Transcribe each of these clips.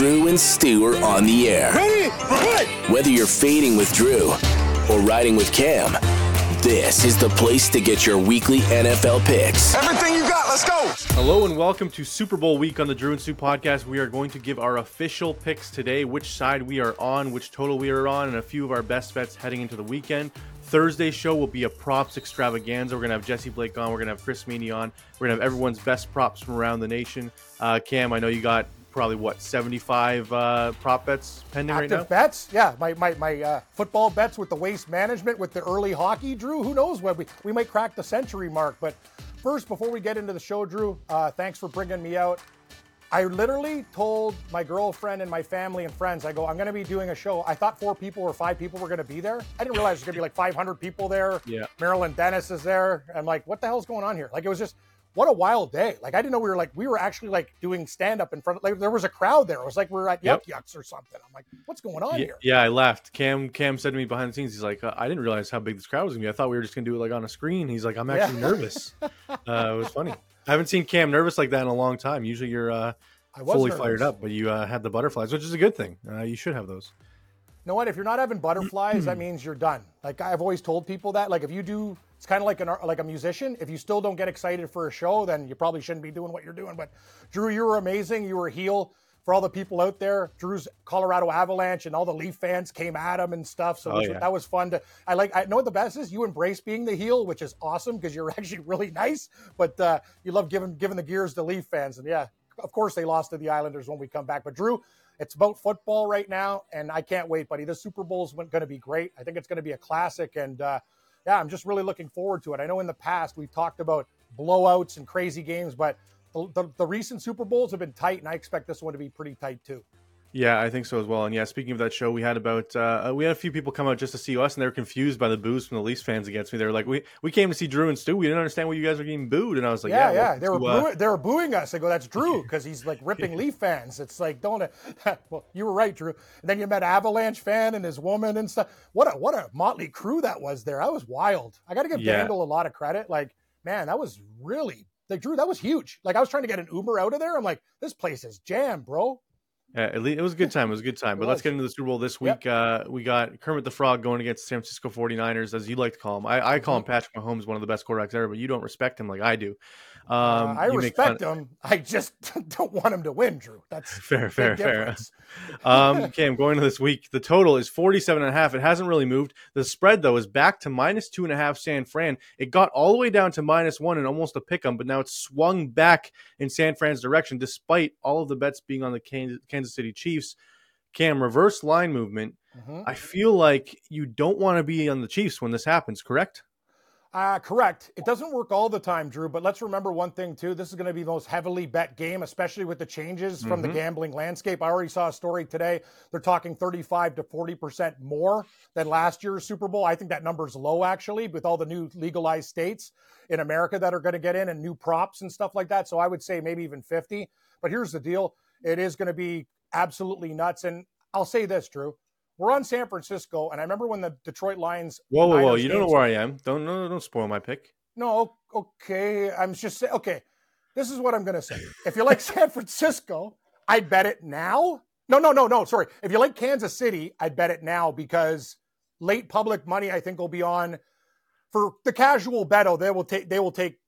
Drew and Stew are on the air. Ready? Right. Whether you're fading with Drew or riding with Cam, this is the place to get your weekly NFL picks. Everything you got, let's go. Hello and welcome to Super Bowl week on the Drew and Stew podcast. We are going to give our official picks today, which side we are on, which total we are on, and a few of our best bets heading into the weekend. Thursday's show will be a props extravaganza. We're gonna have Jesse Blake on. We're gonna have Chris Meaney on. We're gonna have everyone's best props from around the nation. Uh, Cam, I know you got probably what 75 uh, prop bets pending Active right now. bets, yeah. My my, my uh, football bets with the waste management, with the early hockey, Drew. Who knows when we we might crack the century mark. But first, before we get into the show, Drew, uh, thanks for bringing me out. I literally told my girlfriend and my family and friends, I go, I'm going to be doing a show. I thought four people or five people were going to be there. I didn't realize there's going to be like 500 people there. Yeah. Marilyn Denis is there. I'm like, what the hell's going on here? Like, it was just, what a wild day. Like, I didn't know we were like, we were actually like doing stand up in front of, like, there was a crowd there. It was like we are at Yep. Yuk Yuks or something. I'm like, what's going on Yeah, here? yeah, I laughed. Cam Cam said to me behind the scenes, he's like, I didn't realize how big this crowd was gonna be. I thought we were just gonna do it like on a screen. He's like, I'm actually Yeah. nervous. Uh, it was funny. I haven't seen Cam nervous like that in a long time. Usually you're uh, I was fully nervous. fired up, but you uh, had the butterflies, which is a good thing. Uh, you should have those. Know what? If you're not having butterflies, that means you're done. Like I've always told people that. Like if you do, it's kind of like an like a musician. If you still don't get excited for a show, then you probably shouldn't be doing what you're doing. But Drew, you were amazing. You were a heel for all the people out there. Drew's Colorado Avalanche and all the Leaf fans came at him and stuff. So Oh, yeah. that was fun to. I like. I know what the best is. You embrace being the heel, which is awesome because you're actually really nice. But uh, you love giving giving the gears to Leaf fans. And yeah, of course they lost to the Islanders when we come back. But Drew, it's about football right now, and I can't wait, buddy. The Super Bowl is going to be great. I think it's going to be a classic, and uh, yeah, I'm just really looking forward to it. I know in the past we've talked about blowouts and crazy games, but the, the, the recent Super Bowls have been tight, and I expect this one to be pretty tight too. Yeah, I think so as well. And yeah, speaking of that show, we had about uh, we had a few people come out just to see us, and they were confused by the boos from the Leafs fans against me. They were like, "We we came to see Drew and Stew. We didn't understand why you guys were getting booed." And I was like, yeah, "Yeah, yeah, they were to, uh, booing, they were booing us. I go, that's Drew because he's like ripping Leaf fans. It's like don't. well, you were right, Drew. And then you met Avalanche fan and his woman and stuff. What a what a motley crew that was there. That was wild. I got to give Yeah. Vandal a lot of credit. Like man, that was really like Drew. That was huge. Like I was trying to get an Uber out of there. I'm like, this place is jammed, bro. Yeah, at least, it was a good time. It was a good time. But let's get into the Super Bowl this Yep. week. Uh, we got Kermit the Frog going against San Francisco 49ers, as you like to call him. I, I call him Patrick Mahomes, one of the best quarterbacks ever, but you don't respect him like I do. Um, Uh, I make fun- respect him. I just don't want him to win, Drew. That's Fair, fair, fair. um, okay, I'm going to this week. The total is 47 and a half. It hasn't really moved. The spread though is back to minus two and a half. San Fran. It got all the way down to minus one and almost a pick 'em, but now it's swung back in San Fran's direction, despite all of the bets being on the Kansas, City Chiefs. Cam reverse line movement. Mhm. I feel like you don't want to be on the Chiefs when this happens. Correct? Uh, correct. It doesn't work all the time, Drew, but let's remember one thing, too. This is going to be the most heavily bet game, especially with the changes from the Mhm. gambling landscape. I already saw a story today. They're talking 35 to 40% more than last year's Super Bowl. I think that number's low, actually, with all the new legalized states in America that are going to get in and new props and stuff like that. So I would say maybe even 50. But here's the deal it is going to be absolutely nuts. And I'll say this, Drew. We're on San Francisco, and I remember when the Detroit Lions. Whoa, whoa, whoa! You don't know where I am. Don't no, don't spoil my pick. no, okay. I'm just saying, okay. This is what I'm going to say. If you like San Francisco, I'd bet it now. No, no, no, no. Sorry. If you like Kansas City, I'd bet it now because late public money, I think, will be on for the casual betto. Oh, they will take, they will take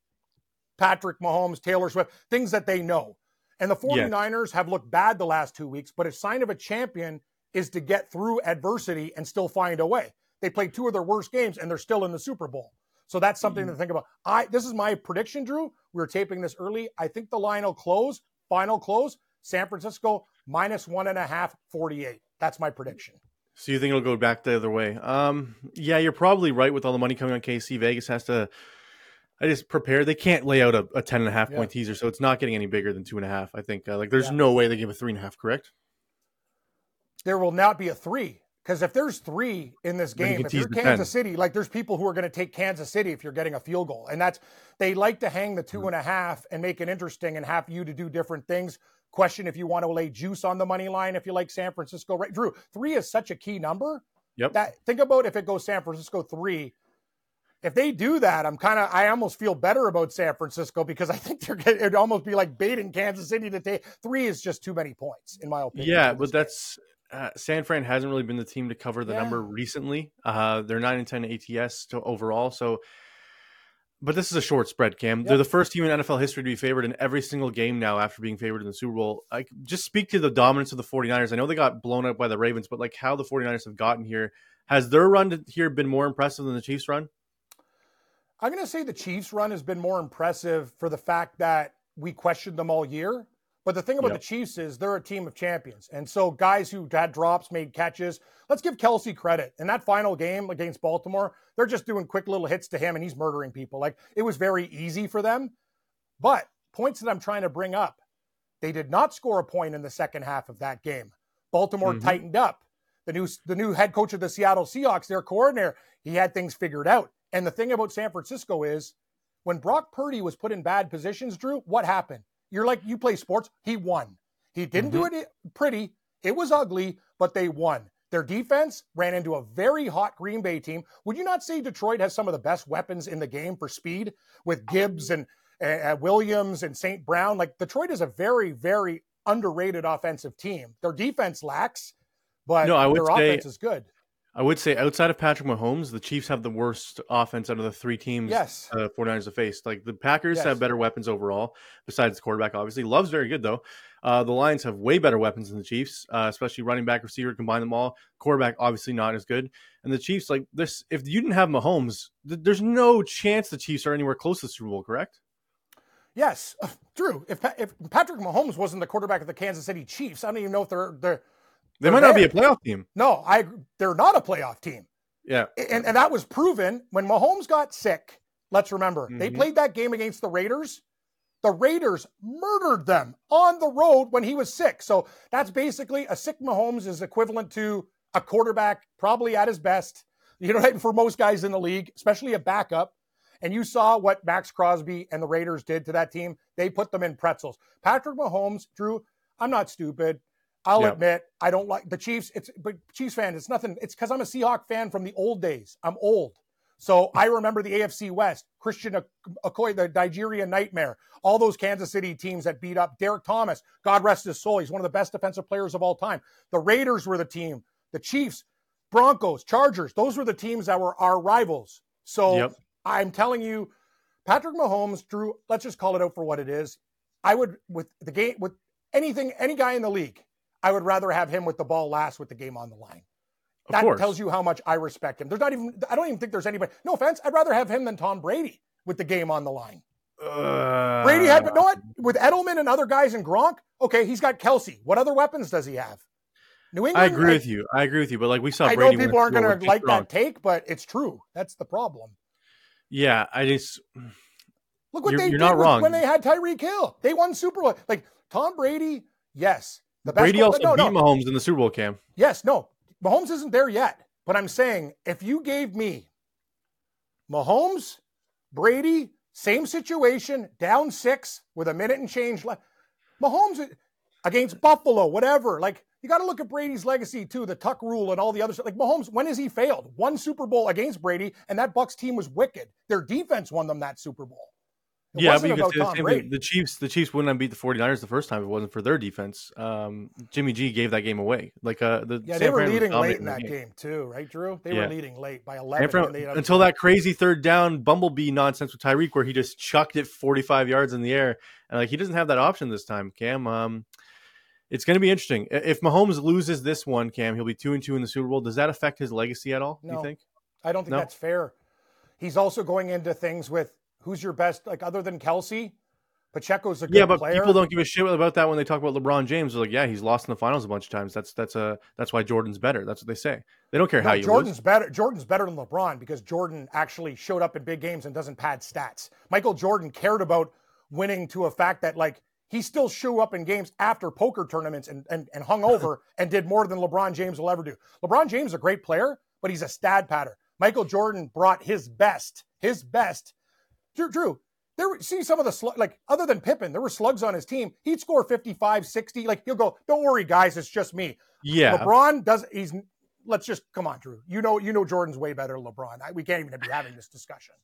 Patrick Mahomes, Taylor Swift, things that they know. And the 49ers have looked bad the last two weeks, but a sign of a champion is to get through adversity and still find a way. They played two of their worst games and they're still in the Super Bowl. So that's something to think about. I this is my prediction, Drew. We were taping this early. I think the line will close, final close, San Francisco minus one and a half, 48. That's my prediction. So you think it'll go back the other way? Um, yeah, you're probably right with all the money coming on KC. Vegas has to, I just prepare. They can't lay out a, a 10 and a half Yeah. point teaser, so it's not getting any bigger than two and a half. I think, uh, like, there's Yeah. no way they give a three and a half, correct? There will not be a three. Because if there's three in this game, if you're Kansas 10. City, like there's people who are going to take Kansas City if you're getting a field goal. And that's, they like to hang the Mm-hmm. two and a half and make it interesting and have you to do different things. Question if you want to lay juice on the money line if you like San Francisco. Right, Drew, three is such a key number. Yep. That think about if it goes San Francisco three, if they do that, I'm kind of I almost feel better about San Francisco because I think they're it'd almost be like baiting Kansas City to take three is just too many points in my opinion. Yeah, but that's uh, San Fran hasn't really been the team to cover the yeah. number recently. Uh, they're nine and ten ATS to overall, so. But this is a short spread, Cam. Yep. They're the first team in NFL history to be favored in every single game now after being favored in the Super Bowl. I just speak to the dominance of the 49ers. I know they got blown up by the Ravens, but like how the 49ers have gotten here. Has their run here been more impressive than the Chiefs' run? I'm going to say the Chiefs' run has been more impressive for the fact that we questioned them all year. But the thing about yep. the Chiefs is they're a team of champions. And so guys who had drops, made catches. Let's give Kelce credit. In that final game against Baltimore, they're just doing quick little hits to him and he's murdering people. Like it was very easy for them. But points that I'm trying to bring up, they did not score a point in the second half of that game. Baltimore mm-hmm. tightened up. The new the new head coach of the Seattle Seahawks, their coordinator, he had things figured out. And the thing about San Francisco is when Brock Purdy was put in bad positions, Drew, what happened? You're like, you play sports. He won. He didn't mm-hmm. do it pretty. It was ugly, but they won. Their defense ran into a very hot Green Bay team. Would you not say Detroit has some of the best weapons in the game for speed with Gibbs and uh, Williams and St. Brown? Like Detroit is a very, very underrated offensive team. Their defense lacks, but no, I would their say, offense is good. I would say outside of Patrick Mahomes, the Chiefs have the worst offense out of the three teams yes. uh, 49ers have faced. Like the Packers yes. have better weapons overall, besides the quarterback, obviously. Love's very good, though. Uh, the Lions have way better weapons than the Chiefs, uh, especially running back, receiver, combine them all. Quarterback, obviously not as good. And the Chiefs, like this, if you didn't have Mahomes, th- there's no chance the Chiefs are anywhere close to the Super Bowl, correct? Yes, Drew. If if Patrick Mahomes wasn't the quarterback of the Kansas City Chiefs, I don't even know if they're they're they might not be a playoff team. No, I they're not a playoff team. Yeah. And, and that was proven when Mahomes got sick. Let's remember, mm-hmm. they played that game against the Raiders. The Raiders murdered them on the road when he was sick. So that's basically a sick Mahomes is equivalent to a quarterback, probably at his best, you know, for most guys in the league, especially a backup. And you saw what Maxx Crosby and the Raiders did to that team. They put them in pretzels. Patrick Mahomes, Drew, I'm not stupid. I'll admit I don't like the Chiefs. It's but Chiefs fan. It's nothing. It's because I'm a Seahawk fan from the old days. I'm old, so I remember the AFC West. Christian Okoye, the Nigerian Nightmare, all those Kansas City teams that beat up Derrick Thomas. God rest his soul. He's one of the best defensive players of all time. The Raiders were the team. The Chiefs, Broncos, Chargers. Those were the teams that were our rivals. So yep. I'm telling you, Patrick Mahomes, Drew. Let's just call it out for what it is. I would with the game with anything, any guy in the league I would rather have him with the ball last with the game on the line. Of that course. tells you how much I respect him. There's not even, I don't even think there's anybody, no offense, I'd rather have him than Tom Brady with the game on the line. Uh, Brady had, but know what? With Edelman and other guys and Gronk, okay, he's got Kelce. What other weapons does he have? New England. I agree I, with you. I agree with you. But like we saw, I Brady know people aren't going to like that take, but it's true. That's the problem. Yeah, I just look what you're, they you're did not wrong. when they had Tyreek Hill. They won Super Bowl. Like Tom Brady, yes, the best Brady also no, beat no. Mahomes in the Super Bowl, Cam. Yes, no. Mahomes isn't there yet. But I'm saying if you gave me Mahomes, Brady, same situation, down six with a minute and change left. Mahomes against Buffalo, whatever. Like you got to look at Brady's legacy too, the Tuck rule and all the other stuff. Like Mahomes, when has he failed? One Super Bowl against Brady, and that Bucks team was wicked. Their defense won them that Super Bowl. It yeah, because the, the, Chiefs, the Chiefs wouldn't have beat the 49ers the first time if it wasn't for their defense. Um, Jimmy G gave that game away. Like uh, the yeah, San they were Fran leading late in that game. game. too, right, Drew? They yeah. were leading late by 11 Fran, until that crazy third down bumblebee nonsense with Tyreek, where he just chucked it 45 yards in the air, and like he doesn't have that option this time. Cam, um, it's going to be interesting if Mahomes loses this one. Cam, he'll be two and two in the Super Bowl. Does that affect his legacy at all? No, you think? I don't think no? that's fair. He's also going into things with who's your best, like other than Kelce? Pacheco's a good yeah, but player. people don't give a shit about that when they talk about LeBron James. They're like, yeah, he's lost in the finals a bunch of times. That's that's a that's why Jordan's better. That's what they say. They don't care no, how you Jordan's lose. better. Jordan's better than LeBron because Jordan actually showed up in big games and doesn't pad stats. Michael Jordan cared about winning to a fact that like he still showed up in games after poker tournaments and and, and hung over and did more than LeBron James will ever do. LeBron James is a great player, but he's a stat patter. Michael Jordan brought his best, his best. Drew, Drew, there were, see some of the slug, like other than Pippen, there were slugs on his team. He'd score 55, 60. Like he'll go, don't worry, guys, it's just me. Yeah. LeBron does, he's let's just come on, Drew. You know, you know, Jordan's way better than LeBron. I, we can't even be having this discussion.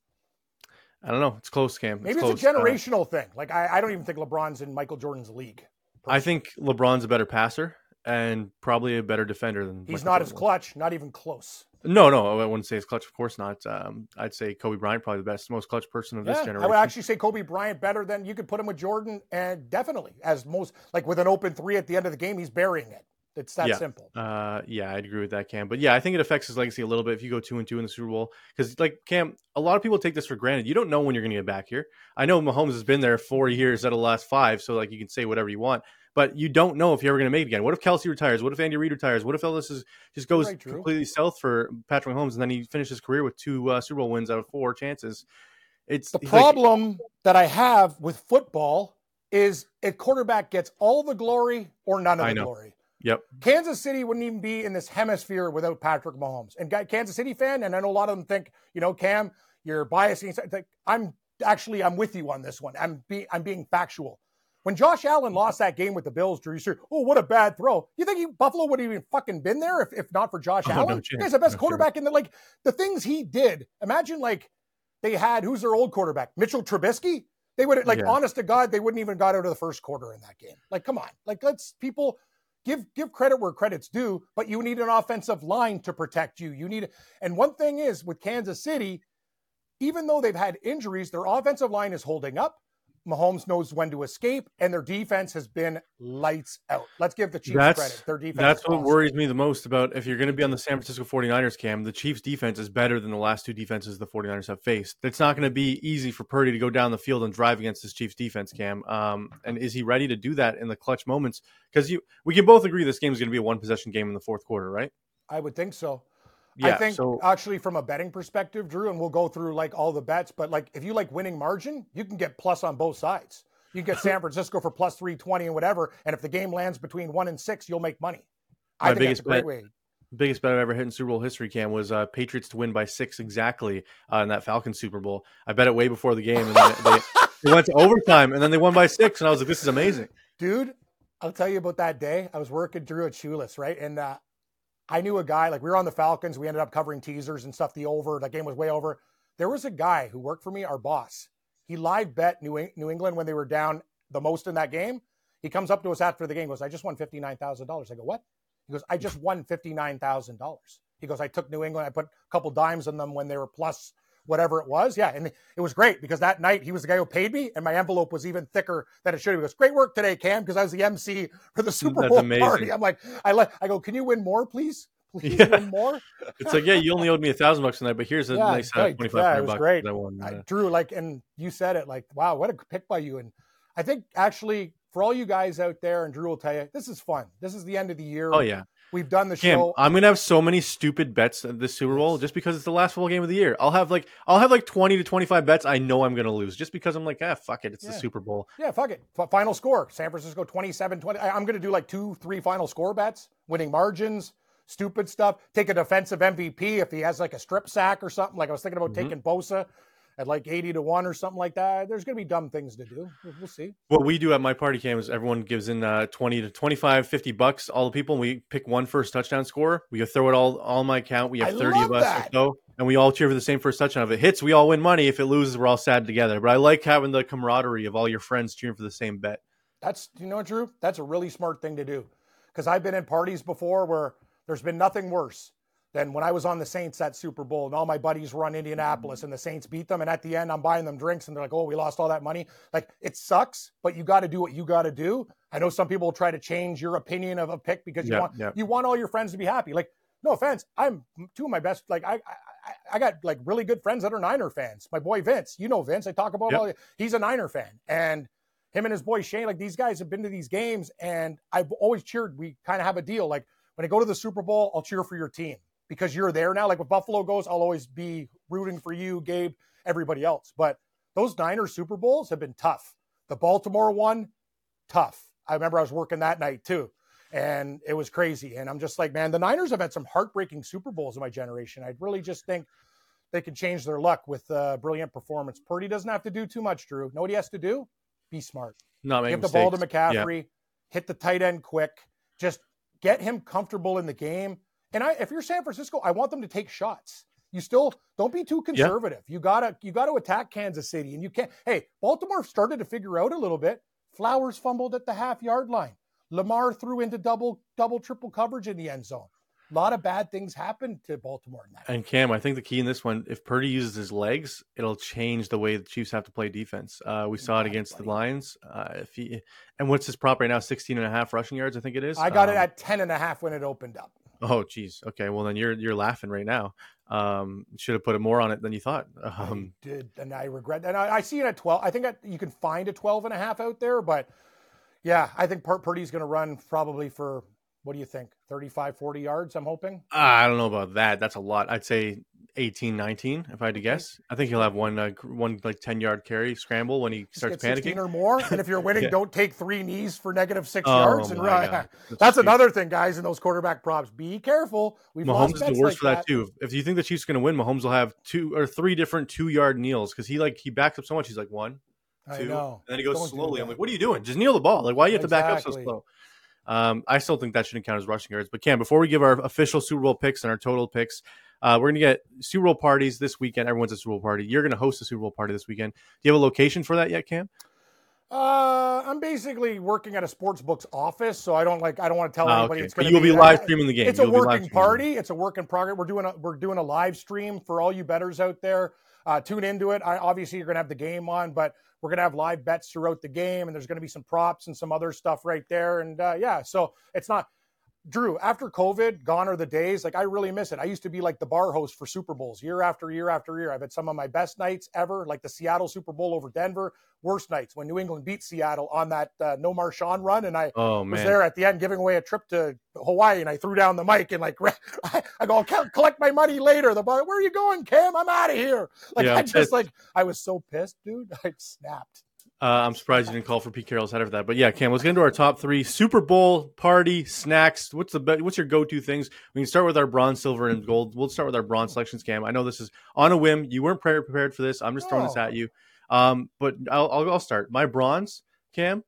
I don't know. It's close, Cam. Maybe it's, it's a generational uh, thing. Like I, I don't even think LeBron's in Michael Jordan's league. Personally. I think LeBron's a better passer and probably a better defender than. He's Michael not Jordan as clutch, not even close. No, no, I wouldn't say it's clutch. Of course not. Um, I'd say Kobe Bryant probably the best, most clutch person of yeah, this generation. I would actually say Kobe Bryant better than you could put him with Jordan, and definitely as most like with an open three at the end of the game, he's burying it. It's that yeah. simple. Uh, yeah, I'd agree with that, Cam. But yeah, I think it affects his legacy a little bit if you go two and two in the Super Bowl. Because like Cam, a lot of people take this for granted. You don't know when you're going to get back here. I know Mahomes has been there four years out of the last five, so like you can say whatever you want. But you don't know if you're ever going to make it again. What if Kelce retires? What if Andy Reid retires? What if Ellis is, just goes right, completely south for Patrick Mahomes and then he finishes his career with two uh, Super Bowl wins out of four chances? It's the problem like, that I have with football is a quarterback gets all the glory or none of the glory. Yep. Kansas City wouldn't even be in this hemisphere without Patrick Mahomes. And Kansas City fan, and I know a lot of them think, you know, Cam, you're biasing. I'm actually I'm with you on this one. I'm being I'm being factual. When Josh Allen lost that game with the Bills, Drew, you "Oh, what a bad throw." You think he, Buffalo would have even fucking been there if, if not for Josh oh, Allen? No He's the best no quarterback in the like the things he did. Imagine like they had who's their old quarterback, Mitchell Trubisky. They would like, yeah. honest to God, they wouldn't even got out of the first quarter in that game. Like, come on, like let's people give give credit where credit's due, but you need an offensive line to protect you. You need and one thing is with Kansas City, even though they've had injuries, their offensive line is holding up. Mahomes knows when to escape, and their defense has been lights out. Let's give the Chiefs that's, credit. Their defense. That's what awesome. worries me the most about if you're going to be on the San Francisco 49ers cam, the Chiefs defense is better than the last two defenses the 49ers have faced. It's not going to be easy for Purdy to go down the field and drive against this Chiefs defense cam. Um, and is he ready to do that in the clutch moments? Because you we can both agree this game is going to be a one possession game in the fourth quarter, right? I would think so. Yeah, I think so, actually from a betting perspective, Drew, and we'll go through like all the bets, but like if you like winning margin, you can get plus on both sides. You can get San Francisco for plus 320 and whatever. And if the game lands between one and six, you'll make money. I think that's a great bet, way. Biggest bet I've ever hit in Super Bowl history, Cam, was uh, Patriots to win by six exactly uh, in that Falcons Super Bowl. I bet it way before the game. And they, they went to overtime and then they won by six. And I was like, this is amazing. Dude, I'll tell you about that day. I was working Drew at Shoeless, right? And uh, I knew a guy, like we were on the Falcons. We ended up covering teasers and stuff. The over, that game was way over. There was a guy who worked for me, our boss. He live bet New, New England when they were down the most in that game. He comes up to us after the game, goes, I just won $59,000. I go, what? He goes, I just won $59,000. He goes, I took New England, I put a couple dimes on them when they were plus whatever it was. Yeah. And it was great because that night he was the guy who paid me and my envelope was even thicker than it should have. He goes, great work today, Cam, because I was the MC for the Super That's Bowl amazing. party. I'm like, I let, I go, can you win more, please? Please yeah. win more. it's like, yeah, you only owed me a thousand bucks tonight, but here's a yeah, nice uh, 25 yeah, it was great. I won, uh, I drew like, and you said it like, wow, what a pick by you. And I think actually for all you guys out there, and Drew will tell you, this is fun. This is the end of the year. Oh yeah. We've done the Cam, show. I'm gonna have so many stupid bets at the Super Bowl just because it's the last full game of the year. I'll have like I'll have like 20 to 25 bets I know I'm gonna lose just because I'm like, ah, fuck it, it's yeah. the Super Bowl. Yeah, fuck it. Final score: San Francisco 27 20. I'm gonna do like two, three final score bets, winning margins, stupid stuff. Take a defensive MVP if he has like a strip sack or something. Like I was thinking about mm-hmm. taking Bosa at like 80 to 1 or something like that. There's going to be dumb things to do. We'll see. What we do at my party cam is everyone gives in uh, 20 to 25, 50 bucks, all the people, and we pick one first touchdown score. We go throw it all on my account. We have I 30 of us that. or so, and we all cheer for the same first touchdown. If it hits, we all win money. If it loses, we're all sad together. But I like having the camaraderie of all your friends cheering for the same bet. That's, you know, what, Drew, that's a really smart thing to do. Because I've been in parties before where there's been nothing worse than when I was on the Saints at Super Bowl and all my buddies were on Indianapolis and the Saints beat them. And at the end, I'm buying them drinks and they're like, oh, we lost all that money. Like, it sucks, but you got to do what you got to do. I know some people will try to change your opinion of a pick because you yeah, want yeah. you want all your friends to be happy. Like, no offense, I'm two of my best. Like, I, I, I got like really good friends that are Niner fans. My boy Vince, you know Vince. I talk about yep. all. He's a Niner fan, and him and his boy Shane, like these guys have been to these games, and I've always cheered. We kind of have a deal. Like when I go to the Super Bowl, I'll cheer for your team because you're there now. Like with Buffalo goes, I'll always be rooting for you, Gabe, everybody else. But those Niners Super Bowls have been tough. The Baltimore one, tough. I remember I was working that night too, and it was crazy. And I'm just like, man, the Niners have had some heartbreaking Super Bowls in my generation. I really just think they can change their luck with a brilliant performance. Purdy doesn't have to do too much, Drew. Know what he has to do? Be smart. Not Give the ball to McCaffrey. Yeah. Hit the tight end quick. Just get him comfortable in the game And I, if you're San Francisco, I want them to take shots. You still don't be too conservative. Yeah. You gotta you gotta attack Kansas City, and you can't. Hey, Baltimore started to figure out a little bit. Flowers fumbled at the half yard line. Lamar threw into double double triple coverage in the end zone. A lot of bad things happened to Baltimore in that. And Cam, I think the key in this one, if Purdy uses his legs, it'll change the way the Chiefs have to play defense. Uh, we saw it against the Lions. Uh, if he and what's his prop right now? 16 and a half rushing yards, I think it is. I got um, it at 10 and a half when it opened up. Oh, geez. Okay. Well, then you're you're laughing right now. Um, should have put it more on it than you thought. Um, I did, and I regret. And I, I see it at 12. I think I, you can find a 12 and a half out there, but yeah, I think Part Purdy's going to run probably for what do you think? 35, 40 yards, I'm hoping. I don't know about that. That's a lot. I'd say 18, 19, if I had to guess. I think he'll have one, uh, one like 10 yard carry scramble when he starts panicking. or more. And if you're winning, yeah. don't take three knees for negative six oh, yards. And right. That's, That's another thing, guys, in those quarterback props. Be careful. We've Mahomes is the worst like for that, that, too. If you think the Chiefs are going to win, Mahomes will have two or three different two yard kneels because he like he backs up so much. He's like one, two, and then he goes don't slowly. I'm like, what are you doing? Just kneel the ball. Like, why do you have exactly. to back up so slow? Um, I still think that shouldn't count as rushing yards. But Cam, before we give our official Super Bowl picks and our total picks, uh, we're gonna get Super Bowl parties this weekend. Everyone's a Super Bowl party. You're gonna host a Super Bowl party this weekend. Do you have a location for that yet, Cam? Uh, I'm basically working at a sports book's office, so I don't like I don't want to tell oh, anybody okay. it's going to. You'll be, be live streaming the game. It's you'll a working party. It's a work in progress. We're doing a we're doing a live stream for all you betters out there. Uh, tune into it. I, obviously, you're going to have the game on, but we're going to have live bets throughout the game, and there's going to be some props and some other stuff right there. And uh, yeah, so it's not Drew, after COVID, gone are the days. Like I really miss it. I used to be like the bar host for Super Bowls year after year after year. I've had some of my best nights ever, like the Seattle Super Bowl over Denver. Worst nights when New England beat Seattle on that uh, no Marshawn run, and I oh, was there at the end giving away a trip to Hawaii, and I threw down the mic and like I go, I'll collect my money later. The bar, where are you going, Cam? I'm out of here. Like yeah, I just like I was so pissed, dude. I snapped. Uh, I'm surprised you didn't call for Pete Carroll's header for that. But yeah, Cam, let's get into our top three Super Bowl party snacks. What's the what's your go to things? We can start with our bronze, silver, and gold. We'll start with our bronze selections, Cam. I know this is on a whim. You weren't prepared for this. I'm just throwing oh. this at you. Um, but I'll, I'll, I'll start. My bronze, Cam,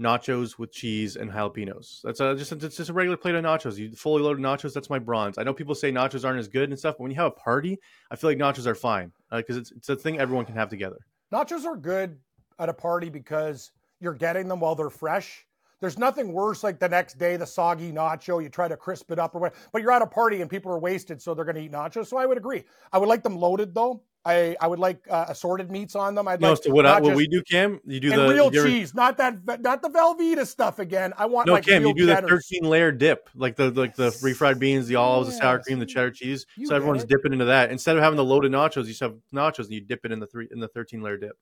nachos with cheese and jalapenos. That's a, just it's just a regular plate of nachos. You fully loaded nachos. That's my bronze. I know people say nachos aren't as good and stuff, but when you have a party, I feel like nachos are fine because uh, it's it's a thing everyone can have together. Nachos are good at a party because you're getting them while they're fresh. There's nothing worse like the next day, the soggy nacho, you try to crisp it up or whatever, but you're at a party and people are wasted, so they're going to eat nachos. So I would agree. I would like them loaded though. I, I would like uh, assorted meats on them. I'd no, like so what, I, what we do, Cam, you do the real cheese, not that not the Velveeta stuff again. I want no, like Cam, you do the 13 layer dip, like the like the refried beans, the olives, yes. the sour cream, the cheddar cheese. You so everyone's it. dipping into that instead of having the loaded nachos. You just have nachos and you dip it in the three in the 13 layer dip.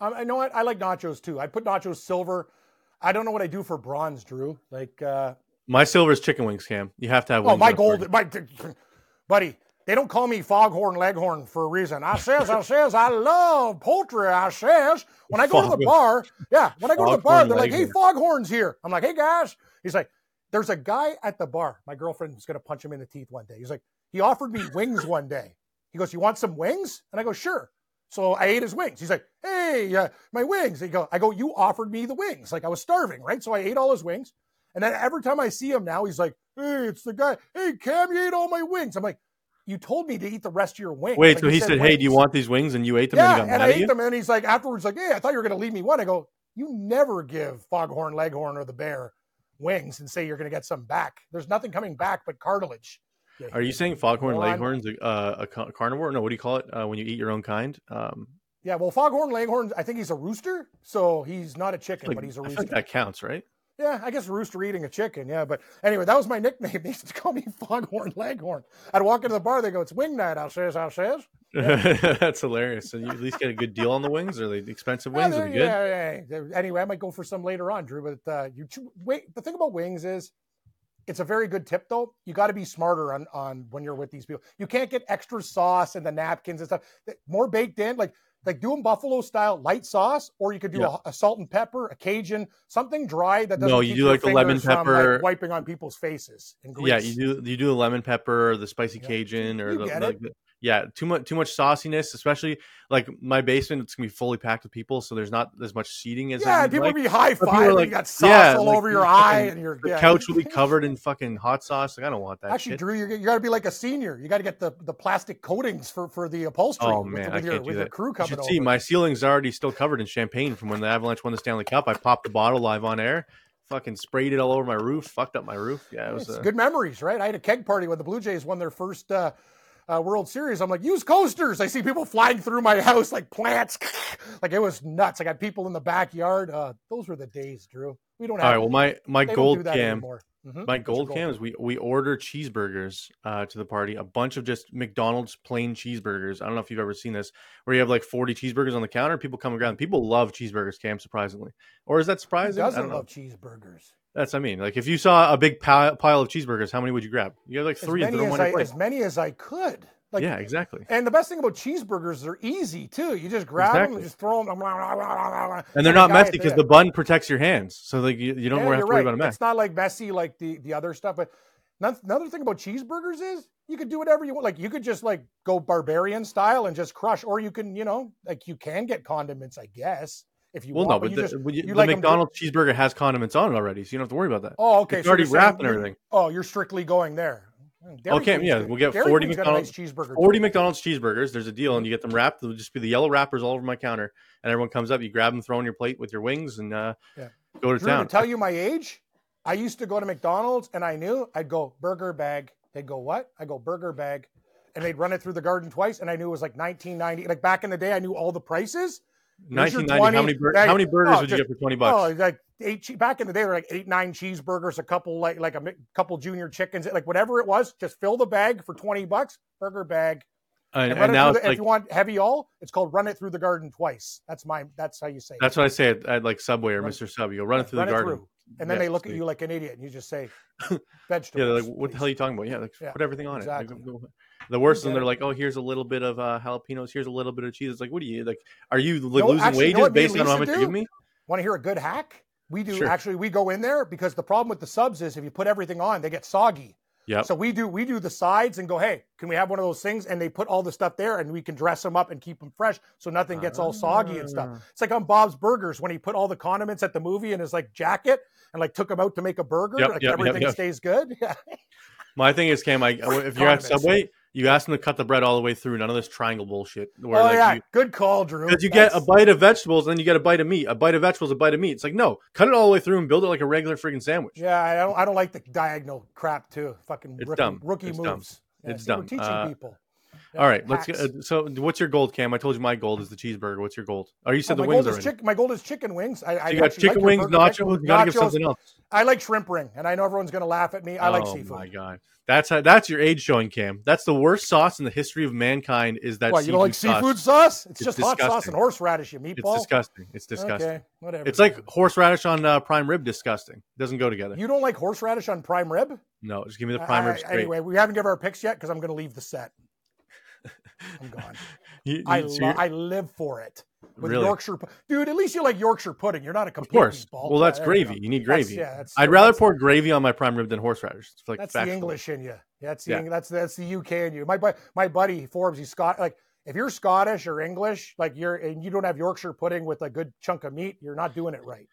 Um, I know what I like nachos too. I put nachos silver. I don't know what I do for bronze, Drew. Like uh, my silver is chicken wings, Cam. You have to have. Oh, my gold, my buddy. They don't call me foghorn leghorn for a reason. I says, I says, I love poultry. I says, when I go to the bar, yeah, when I go to the bar, they're like, hey, foghorn's here. I'm like, hey, guys. He's like, there's a guy at the bar. My girlfriend's going to punch him in the teeth one day. He's like, he offered me wings one day. He goes, you want some wings? And I go, sure. So I ate his wings. He's like, "Hey, uh, my wings." He go, I go, "You offered me the wings." Like I was starving, right? So I ate all his wings. And then every time I see him now, he's like, "Hey, it's the guy. Hey, Cam, you ate all my wings." I'm like, "You told me to eat the rest of your wings." Wait, like, so he said, "Hey, do you want these wings?" And you ate them. Yeah, and, and I ate them. And he's like, afterwards, like, "Hey, I thought you were going to leave me one." I go, "You never give Foghorn Leghorn or the Bear wings and say you're going to get some back. There's nothing coming back but cartilage." Yeah, Are you saying foghorn leghorn's a, uh, a carnivore? No, what do you call it uh, when you eat your own kind? Um, yeah, well, foghorn leghorn, I think he's a rooster, so he's not a chicken, like, but he's a rooster. Like that counts, right? Yeah, I guess rooster eating a chicken. Yeah, but anyway, that was my nickname. They used to call me Foghorn Leghorn. I'd walk into the bar, they go, "It's wing night." I'll says, "I says." Yeah. That's hilarious. So you at least get a good deal on the wings. Are they expensive wings? Yeah, are they good? Yeah, yeah, Anyway, I might go for some later on, Drew. But uh, you wait. The thing about wings is it's a very good tip though. You got to be smarter on on when you're with these people. You can't get extra sauce and the napkins and stuff. More baked in, like like doing buffalo style light sauce, or you could do yeah. a, a, salt and pepper, a Cajun, something dry that doesn't. No, you do like the lemon pepper, from, like, wiping on people's faces. Yeah, you do you do the lemon pepper, or the spicy yeah. Cajun, or the, the yeah, too much too much sauciness, especially like my basement. It's gonna be fully packed with people, so there's not as much seating as Yeah, people like. will be high five. like- you got sauce yeah, all like, over your eye, and your The yeah. couch will be covered in fucking hot sauce. Like I don't want that Actually, shit. Drew, you got to be like a senior. You got to get the, the plastic coatings for, for the upholstery. Oh with, man, with I your, can't do with that. crew You coming should over. see my ceiling's already still covered in champagne from when the Avalanche won the Stanley Cup. I popped the bottle live on air, fucking sprayed it all over my roof, fucked up my roof. Yeah, it was uh, good memories, right? I had a keg party when the Blue Jays won their first uh, uh, World Series. I'm like, use coasters. I see people flying through my house like plants. like it was nuts. I got people in the backyard. Uh, those were the days, Drew. We don't have. All right. Well, my my they gold cam, anymore. Mhm. my What's gold cam is we we order cheeseburgers uh, to the party. A bunch of just McDonald's plain cheeseburgers. I don't know if you've ever seen this, where you have like forty cheeseburgers on the counter. People come around. People love cheeseburgers, Cam. Surprisingly, or is that Who surprising? I doesn't don't know. love cheeseburgers? That's I mean, like if you saw a big pile, pile of cheeseburgers, how many would you grab? You have like three and many them as, I, as many as I could. Like, yeah, exactly. And the best thing about cheeseburgers, they're easy too. You just grab them Exactly. and just throw them. And they're not messy because the bun protects your hands, so like you, you don't Yeah, have to worry right. about a mess. It's not like messy like the the other stuff. But another thing about cheeseburgers is you could do whatever you want. Like you could just like go barbarian style and just crush, or you can you know like you can get condiments, I guess, if you Well, want. no, but you the, just, well, you- the like to- McDonald's cheeseburger has condiments on it already, so you don't have to worry about that. Oh, okay. it's already you're saying wrapped and everything. Oh, you're strictly going there. Dairy Okay, Queen's yeah, good. we'll get Dairy 40 Queen's got a McDonald's- nice cheeseburger. 40. McDonald's cheeseburgers. There's a deal, and you get them wrapped. They'll just be the yellow wrappers all over my counter, and everyone comes up. You grab them, throw on your plate with your wings, and uh, Yeah. go to Drew, town. to tell you my age, I used to go to McDonald's and I knew I'd go burger bag. They'd go, what? I go burger bag. And they'd run it through the garden twice. And I knew it was like 1990. Like back in the day, I knew all the prices. Here's your 1990. How many, bur- bag- how many burgers oh, would you get for 20 bucks? Oh, like eight. Back in the day, they were like eight, nine cheeseburgers, a couple like like a couple junior chickens, like whatever it was. Just fill the bag for 20 bucks, burger bag. and, And, and now the, like if you want heavy all, it's called run it through the garden twice. That's my. That's how you say. it. that's what I say at, at like Subway or Run- Mr. Sub. You go run it through Run the garden. through. And then Yeah, they look at you like an idiot, and you just say vegetables. Yeah, they're like, what the hell are you talking about? Yeah, like, Yeah, put everything on exactly. it. Like, the worst is they're like, oh, here's a little bit of uh, jalapenos, here's a little bit of cheese. It's like, what are you like? Are you like No, losing actually, you know wages based on how much you give me? Want to hear a good hack? We do Sure. actually. We go in there because the problem with the subs is if you put everything on, they get soggy. Yep. So we do we do the sides and go, hey, can we have one of those things? And they put all the stuff there, and we can dress them up and keep them fresh, so nothing gets all soggy and Ah. stuff. It's like on Bob's Burgers when he put all the condiments at the movie in his like jacket and like took them out to make a burger. Yep, like yep, everything yep. stays good. Yeah. My thing is, Cam, I, if you're at. Subway, you ask them to cut the bread all the way through. None of this triangle bullshit. Where oh like yeah, you, good call, Drew. because you get a bite of vegetables, and then you get a bite of meat. A bite of vegetables, a bite of meat. It's like no, cut it all the way through and build it like a regular freaking sandwich. Yeah, I don't. I don't like the diagonal crap too. Fucking It's rookie, dumb. rookie It's moves. dumb. Yeah, It's see, we're teaching Uh, people. All right, let's get. Uh, so, what's your gold, Cam? I told you my gold is the cheeseburger. What's your gold? Oh, you Oh, said my the wings gold already. chick- My gold is chicken wings. I, I you got chicken like wings, nachos. You gotta give something else. I like shrimp ring, and I know everyone's going to laugh at me. I like oh seafood. my god, that's how, that's your age showing, Cam. That's the worst sauce in the history of mankind. Is that What you don't like sauce. seafood sauce? It's, It's just hot sauce and horseradish, you meatball. It's disgusting. It's disgusting. Okay, whatever. It's like horseradish on uh, prime rib. Disgusting. Doesn't go together. you don't like horseradish on prime rib. no, just give me the prime rib anyway, we haven't given our picks yet because I'm going to leave the set. I'm gone. You- I you- so lo- I live for it. With Really? Yorkshire, dude. At least you like Yorkshire pudding. You're not a of complete course. meatball. Well, that's there you gravy. You need That's- gravy. yeah, that's- I'd rather that's- pour gravy on my prime rib than horseradish. It's like That's factual. the English in you. That's the Yeah. Eng- that's that's the UK in you. My my buddy Forbes, he's Scott. Like if you're Scottish or English, like you're and you don't have Yorkshire pudding with a good chunk of meat, you're not doing it right.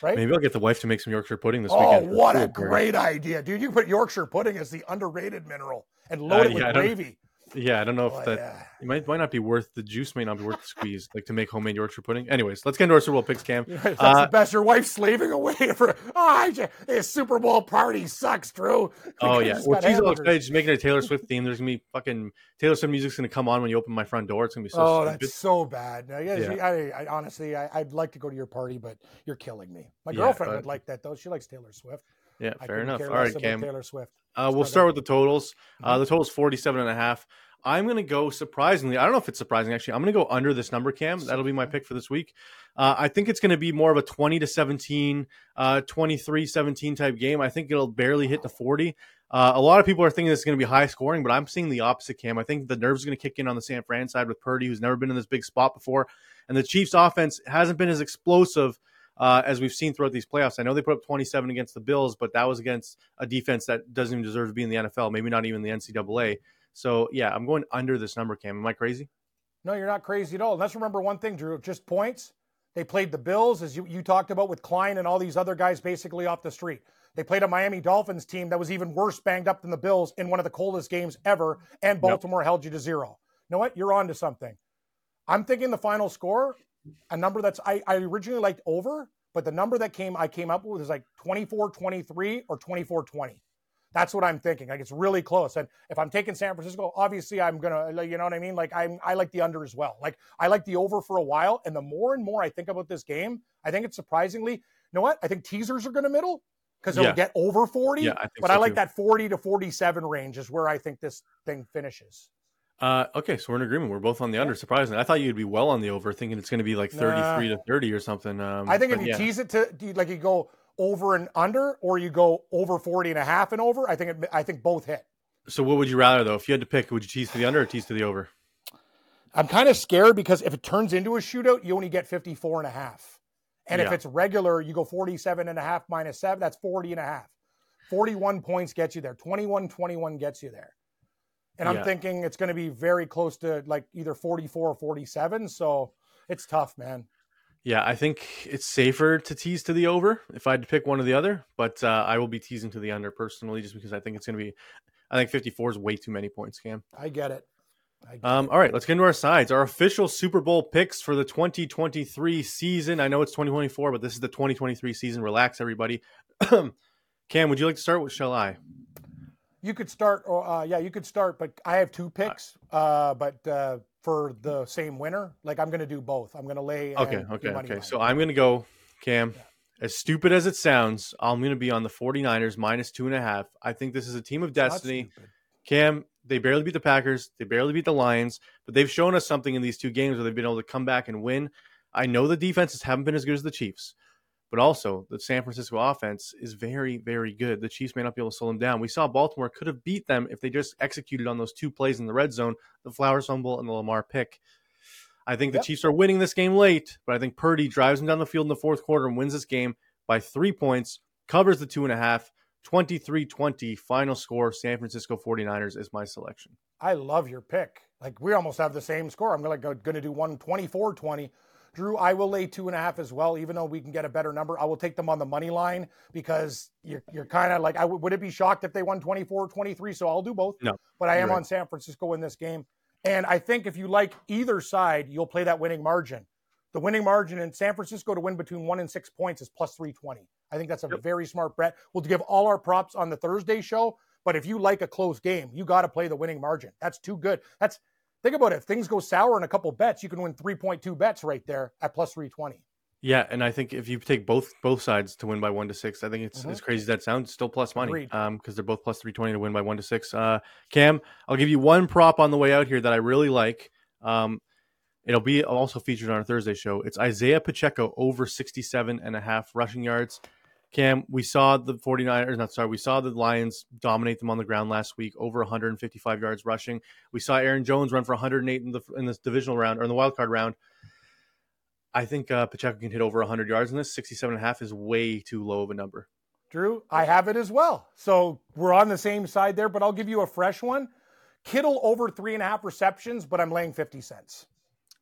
Right? Maybe I'll get the wife to make some Yorkshire pudding this oh, weekend. for what a great idea, dude! You put Yorkshire pudding as the underrated mineral and load Uh, it with yeah, I gravy. Yeah, I don't know if Oh, that yeah. it might might not be worth the juice. May not be worth the squeeze, like to make homemade Yorkshire pudding. Anyways, let's get into our Super Bowl picks, Cam. That's Uh, the best. Your wife's slaving away for. Oh, I just, this Super Bowl party sucks, Drew. Oh yeah, well she's all excited. She's making a Taylor Swift theme. There's gonna be fucking Taylor Swift music's gonna come on when you open my front door. It's gonna be so oh, stupid. that's so bad. Yeah, Yeah. I, I honestly, I, I'd like to go to your party, but you're killing me. My Yeah, girlfriend but- would like that though. She likes Taylor Swift. Yeah, I fair enough. All right, Cam. Taylor Swift. Uh, we'll start with the totals. Uh, Mhm. the total's 47 and a half. I'm going to go surprisingly. I don't know if it's surprising, actually. I'm going to go under this number, Cam. That'll be my pick for this week. Uh, I think it's going to be more of a 20 to 17, uh, 23 17 type game. I think it'll barely hit the 40. Uh, a lot of people are thinking it's going to be high scoring, but I'm seeing the opposite, Cam. I think the nerves are going to kick in on the San Fran side with Purdy, who's never been in this big spot before. And the Chiefs' offense hasn't been as explosive uh, as we've seen throughout these playoffs. I know they put up 27 against the Bills, but that was against a defense that doesn't even deserve to be in the NFL, maybe not even the NCAA. So yeah, I'm going under this number. Cam, am I crazy? No, you're not crazy at all. Let's remember one thing, Drew. Just points. They played the Bills, as you, you talked about with Klein and all these other guys basically off the street. They played a Miami Dolphins team that was even worse banged up than the Bills in one of the coldest games ever, and Baltimore yep. held you to zero. You know what? You're on to something. I'm thinking the final score, a number that's I, I originally liked over, but the number that came I came up with is like 24-23 or 24-20. That's what I'm thinking. Like it's really close. And if I'm taking San Francisco, obviously I'm gonna, you know what I mean? Like I'm, I like the under as well. Like I like the over for a while. And the more and more I think about this game, I think it's surprisingly, you know what? I think teasers are gonna middle because it'll yeah. get over 40. Yeah, I but so I like too. that 40 to 47 range is where I think this thing finishes. Uh, okay, so we're in agreement. We're both on the under. Surprisingly, I thought you'd be well on the over, thinking it's going to be like 33 nah. to 30 or something. Um, I think if you yeah. tease it to like you go over and under, or you go over 40 and a half and over, I think it, I think both hit. So, what would you rather though? If you had to pick, would you tease to the under or tease to the over? I'm kind of scared because if it turns into a shootout, you only get 54 and a half. And yeah. if it's regular, you go 47 and a half minus seven, that's 40 and a half. 41 points gets you there. 21 21 gets you there. And I'm yeah. thinking it's going to be very close to like either 44 or 47. So it's tough, man. Yeah, I think it's safer to tease to the over if I had to pick one or the other, but uh, I will be teasing to the under personally just because I think it's going to be, I think 54 is way too many points, Cam. I get it. Um. All right, let's get into our sides. Our official Super Bowl picks for the 2023 season. I know it's 2024, but this is the 2023 season. Relax, everybody. Cam, would you like to start? With shall I? You could start, uh, yeah, you could start, but I have two picks, uh, but uh, for the same winner, like I'm going to do both. I'm going to lay. Okay, okay, okay. Line. So I'm going to go, Cam. Yeah. As stupid as it sounds, I'm going to be on the 49ers minus two and a half. I think this is a team of destiny. Cam, they barely beat the Packers, they barely beat the Lions, but they've shown us something in these two games where they've been able to come back and win. I know the defenses haven't been as good as the Chiefs, but also the San Francisco offense is very, very good. The Chiefs may not be able to slow them down. We saw Baltimore could have beat them if they just executed on those two plays in the red zone, the Flowers fumble and the Lamar pick. I think the yep. Chiefs are winning this game late, but I think Purdy drives them down the field in the fourth quarter and wins this game by three points, covers the two and a half, 23 20 final score. San Francisco 49ers is my selection. I love your pick. Like we almost have the same score. I'm going to go. do one 24 20 Drew, I will lay two and a half as well, even though we can get a better number. I will take them on the money line because you're, you're kind of like, I w- would it be shocked if they won 24 23? So I'll do both. No. But I am right. on San Francisco in this game. And I think if you like either side, you'll play that winning margin. The winning margin in San Francisco to win between one and six points is plus 320. I think that's a yep. very smart bet. We'll give all our props on the Thursday show. But if you like a close game, you got to play the winning margin. That's too good. That's Think about it. If things go sour in a couple bets, you can win 3.2 bets right there at plus 320. Yeah, and I think if you take both both sides to win by one to six, I think it's mm-hmm. as crazy as that sounds, still plus money. Um, because they're both plus three twenty to win by one to six. Uh, Cam, I'll give you one prop on the way out here that I really like. Um, it'll be also featured on our Thursday show. It's Isaiah Pacheco over 67 and a half rushing yards. Cam, we saw the 49ers, not sorry, we saw the Lions dominate them on the ground last week, over 155 yards rushing. We saw Aaron Jones run for 108 in the in this divisional round or in the wild card round. I think uh, Pacheco can hit over 100 yards in this. 67 and a half is way too low of a number. Drew, I have it as well. So we're on the same side there, but I'll give you a fresh one. Kittle over three and a half receptions, but I'm laying 50 cents.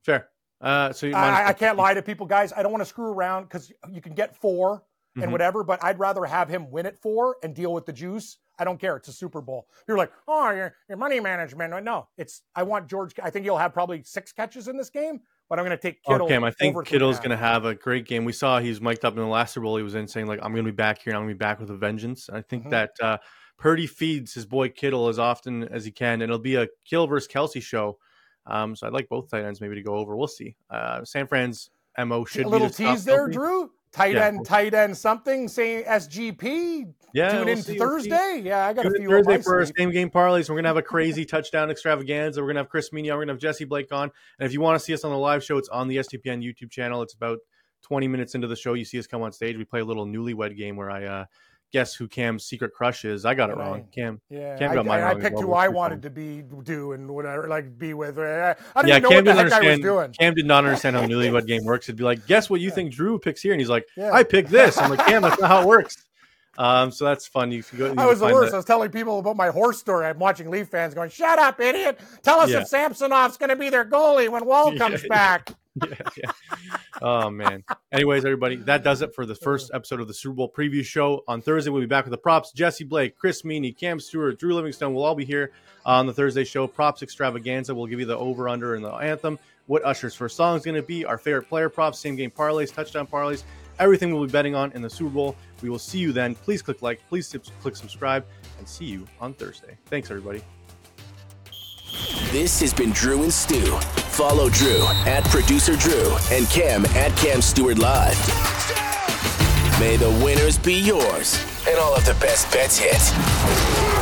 Fair. Uh, so I, I, can't lie to people, guys. I don't want to screw around because you can get four and mm-hmm. whatever, but I'd rather have him win it for and deal with the juice. I don't care. It's a Super Bowl. You're like, oh, your, your money management. No, it's I want George. I think he'll have probably six catches in this game, but I'm going to take Kittle. Okay, I think Kittle's going to have a great game. We saw he's mic'd up in the last Super Bowl. He was in saying like, I'm going to be back here. and I'm going to be back with a vengeance. I think mm-hmm. that uh, Purdy feeds his boy Kittle as often as he can, and it'll be a Kill versus Kelce show. Um, so I'd like both tight ends maybe to go over. We'll see. Uh, San Fran's mo should be. a little tease there, Drew tight yeah. end, tight end, something saying SGP. Yeah, tune we'll in see, Thursday. We'll yeah, I got tune a few Thursday for our same game parlays. We're gonna have a crazy touchdown extravaganza. We're gonna have Chris Mignon. We're gonna have Jesse Blake on. And if you want to see us on the live show, it's on the SDPN YouTube channel. It's about 20 minutes into the show. You see us come on stage. We play a little newlywed game where I uh, guess who Cam's secret crush is. I got it wrong. Cam. Yeah. Cam got I, I, I picked who I wanted to be do and whatever, like be with. I didn't yeah, know Cam what the heck I was doing. Cam did not understand how newlywed game works. He'd be like, guess what you think Drew picks here? And he's like, yeah. I picked this. I'm like, Cam, that's not how it works. Um, so that's fun. You can go. You I was the worst. that- I was telling people about my horse story. I'm watching Leaf fans going, "Shut up, idiot! Tell us Yeah. if Samsonov's going to be their goalie when Woll comes yeah. back." yeah, yeah. Oh man. Anyways, everybody, that does it for the uh-huh. first episode of the Super Bowl preview show. On Thursday, we'll be back with the props. Jesse Blake, Chris Meaney, Cam Stewart, Drew Livingstone will all be here on the Thursday show. Props extravaganza. We'll give you the over under and the anthem. What Usher's first song is going to be. Our favorite player props, same game parlays, touchdown parlays. Everything we'll be betting on in the Super Bowl. We will see you then. Please click like, please click subscribe, and see you on Thursday. Thanks, everybody. This has been Drew and Stew. Follow Drew at producer Drew and Cam at Cam Stewart Live. May the winners be yours and all of the best bets hit.